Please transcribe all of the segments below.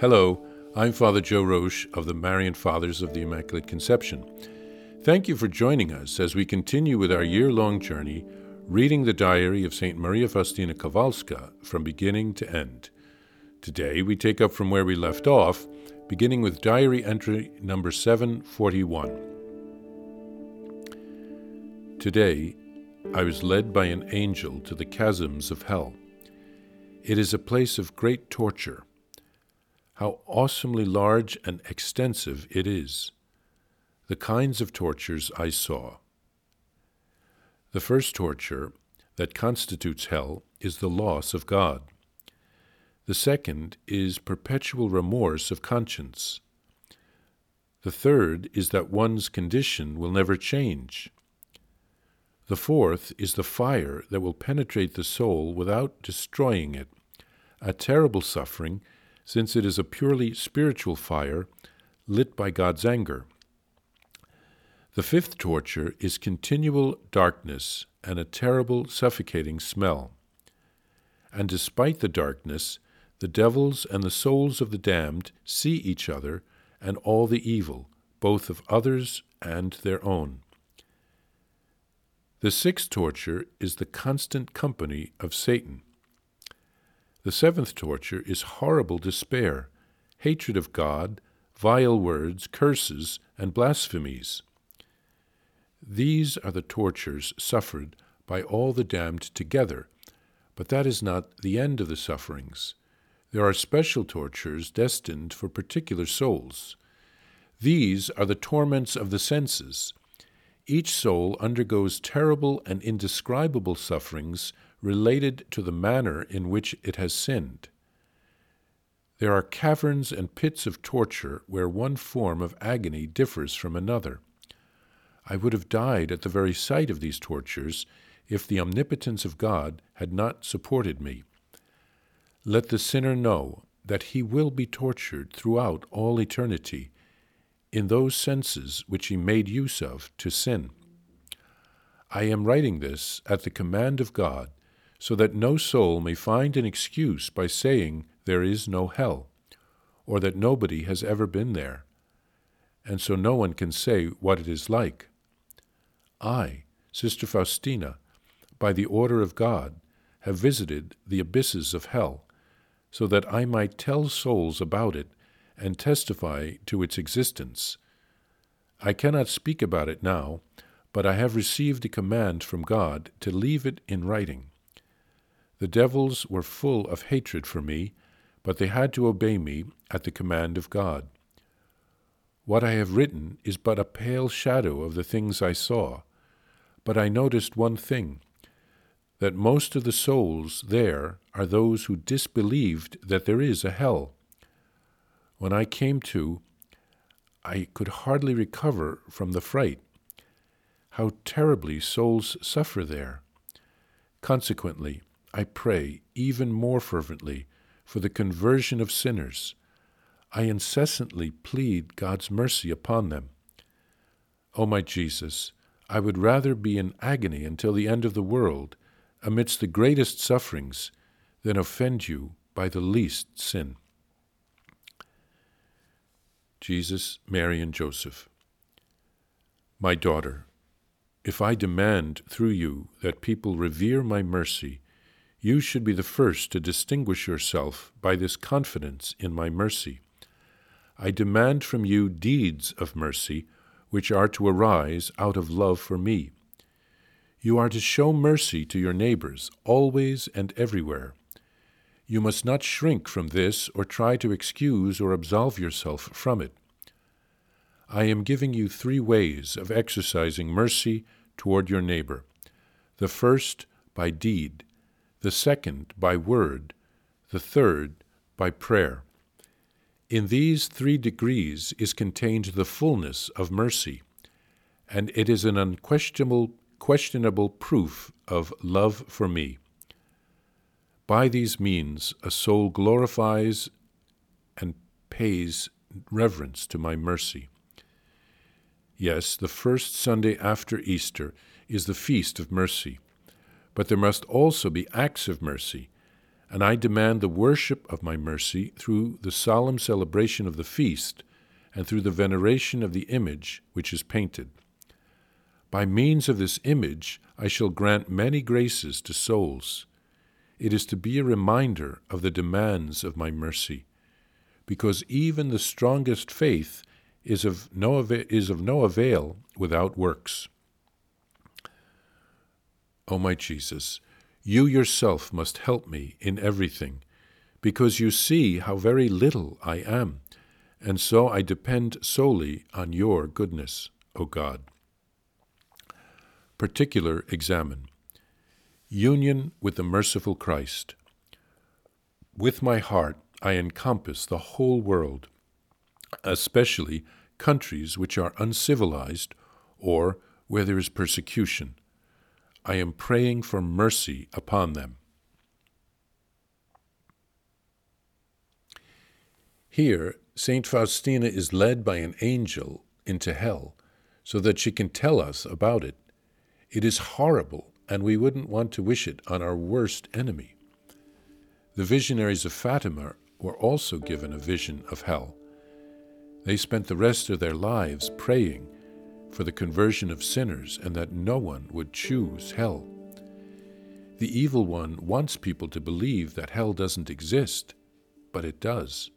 Hello, I'm Father Joe Roesch of the Marian Fathers of the Immaculate Conception. Thank you for joining us as we continue with our year long journey reading the diary of St. Maria Faustina Kowalska from beginning to end. Today we take up from where we left off, beginning with diary entry number 741. Today, I was led by an angel to the chasms of hell. It is a place of great torture. How awesomely large and extensive it is. The kinds of tortures I saw. The first torture that constitutes hell is the loss of God. The second is perpetual remorse of conscience. The third is that one's condition will never change. The fourth is the fire that will penetrate the soul without destroying it, a terrible suffering, since it is a purely spiritual fire lit by God's anger. The fifth torture is continual darkness and a terrible suffocating smell. And despite the darkness, the devils and the souls of the damned see each other and all the evil, both of others and their own. The sixth torture is the constant company of Satan. The seventh torture is horrible despair, hatred of God, vile words, curses, and blasphemies. These are the tortures suffered by all the damned together, but that is not the end of the sufferings. There are special tortures destined for particular souls. These are the torments of the senses each soul undergoes terrible and indescribable sufferings related to the manner in which it has sinned. There are caverns and pits of torture where one form of agony differs from another. I would have died at the very sight of these tortures if the omnipotence of God had not supported me. Let the sinner know that he will be tortured throughout all eternity in those senses which he made use of to sin. I am writing this at the command of God, so that no soul may find an excuse by saying there is no hell, or that nobody has ever been there, and so no one can say what it is like. I, Sister Faustina, by the order of God, have visited the abysses of hell, so that I might tell souls about it and testify to its existence. I cannot speak about it now, but I have received a command from God to leave it in writing. The devils were full of hatred for me, but they had to obey me at the command of God. What I have written is but a pale shadow of the things I saw, but I noticed one thing that most of the souls there are those who disbelieved that there is a hell. When I came to, I could hardly recover from the fright. How terribly souls suffer there! Consequently, I pray even more fervently for the conversion of sinners. I incessantly plead God's mercy upon them. O my Jesus, I would rather be in agony until the end of the world, amidst the greatest sufferings, than offend you by the least sin. Jesus, Mary, and Joseph. My daughter, if I demand through you that people revere my mercy, you should be the first to distinguish yourself by this confidence in my mercy. I demand from you deeds of mercy which are to arise out of love for me. You are to show mercy to your neighbors always and everywhere. You must not shrink from this or try to excuse or absolve yourself from it. I am giving you three ways of exercising mercy toward your neighbor. The first, by deed, the second, by word, the third, by prayer. In these three degrees is contained the fullness of mercy, and it is an unquestionable questionable proof of love for me. By these means, a soul glorifies and pays reverence to my mercy. Yes, the first Sunday after Easter is the feast of mercy, but there must also be acts of mercy, and I demand the worship of my mercy through the solemn celebration of the feast and through the veneration of the image which is painted. By means of this image, I shall grant many graces to souls. It is to be a reminder of the demands of my mercy, because even the strongest faith is of no, is of no avail without works. O my Jesus, you yourself must help me in everything, because you see how very little I am, and so I depend solely on your goodness, O God. Particular examen Union with the merciful Christ. With my heart I encompass the whole world, especially countries which are uncivilized or where there is persecution I am praying for mercy upon them. Here, St. Faustina is led by an angel into hell so that she can tell us about it. It is horrible, and we wouldn't want to wish it on our worst enemy. The visionaries of Fatima were also given a vision of hell. They spent the rest of their lives praying for the conversion of sinners and that no one would choose hell. The evil one wants people to believe that hell doesn't exist, but it does.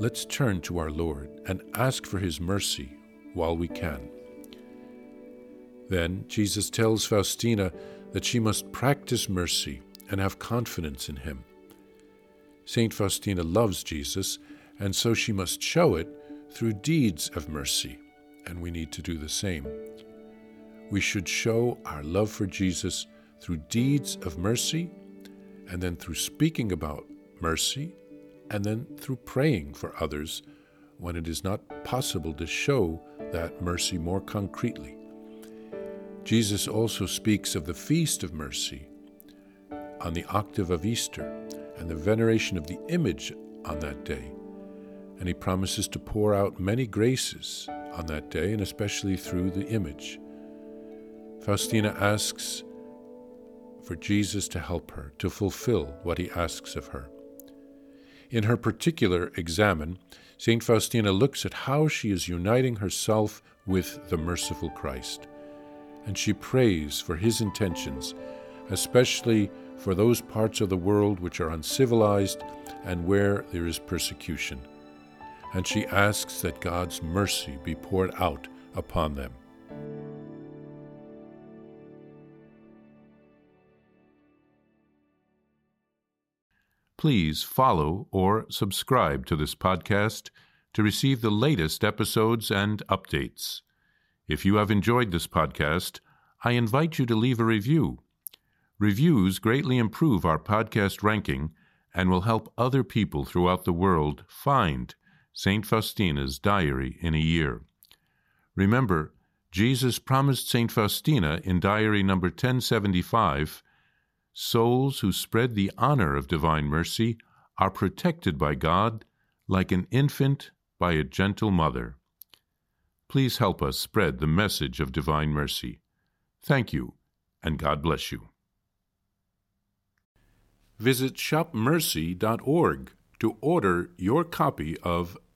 Let's turn to our Lord and ask for His mercy while we can. Then Jesus tells Faustina that she must practice mercy and have confidence in Him. St. Faustina loves Jesus, and so she must show it through deeds of mercy and we need to do the same. We should show our love for Jesus through deeds of mercy, and then through speaking about mercy, and then through praying for others when it is not possible to show that mercy more concretely. Jesus also speaks of the feast of mercy on the octave of Easter and the veneration of the image on that day. And he promises to pour out many graces on that day, and especially through the image. Faustina asks for Jesus to help her to fulfill what he asks of her. In her particular examen, St. Faustina looks at how she is uniting herself with the merciful Christ, and she prays for his intentions, especially for those parts of the world which are uncivilized and where there is persecution and she asks that God's mercy be poured out upon them. Please follow or subscribe to this podcast to receive the latest episodes and updates. If you have enjoyed this podcast, I invite you to leave a review. Reviews greatly improve our podcast ranking and will help other people throughout the world find St. Faustina's Diary in a Year. Remember, Jesus promised St. Faustina in Diary number 1075 souls who spread the honor of divine mercy are protected by God like an infant by a gentle mother. Please help us spread the message of divine mercy. Thank you, and God bless you. Visit shopmercy.org to order your copy of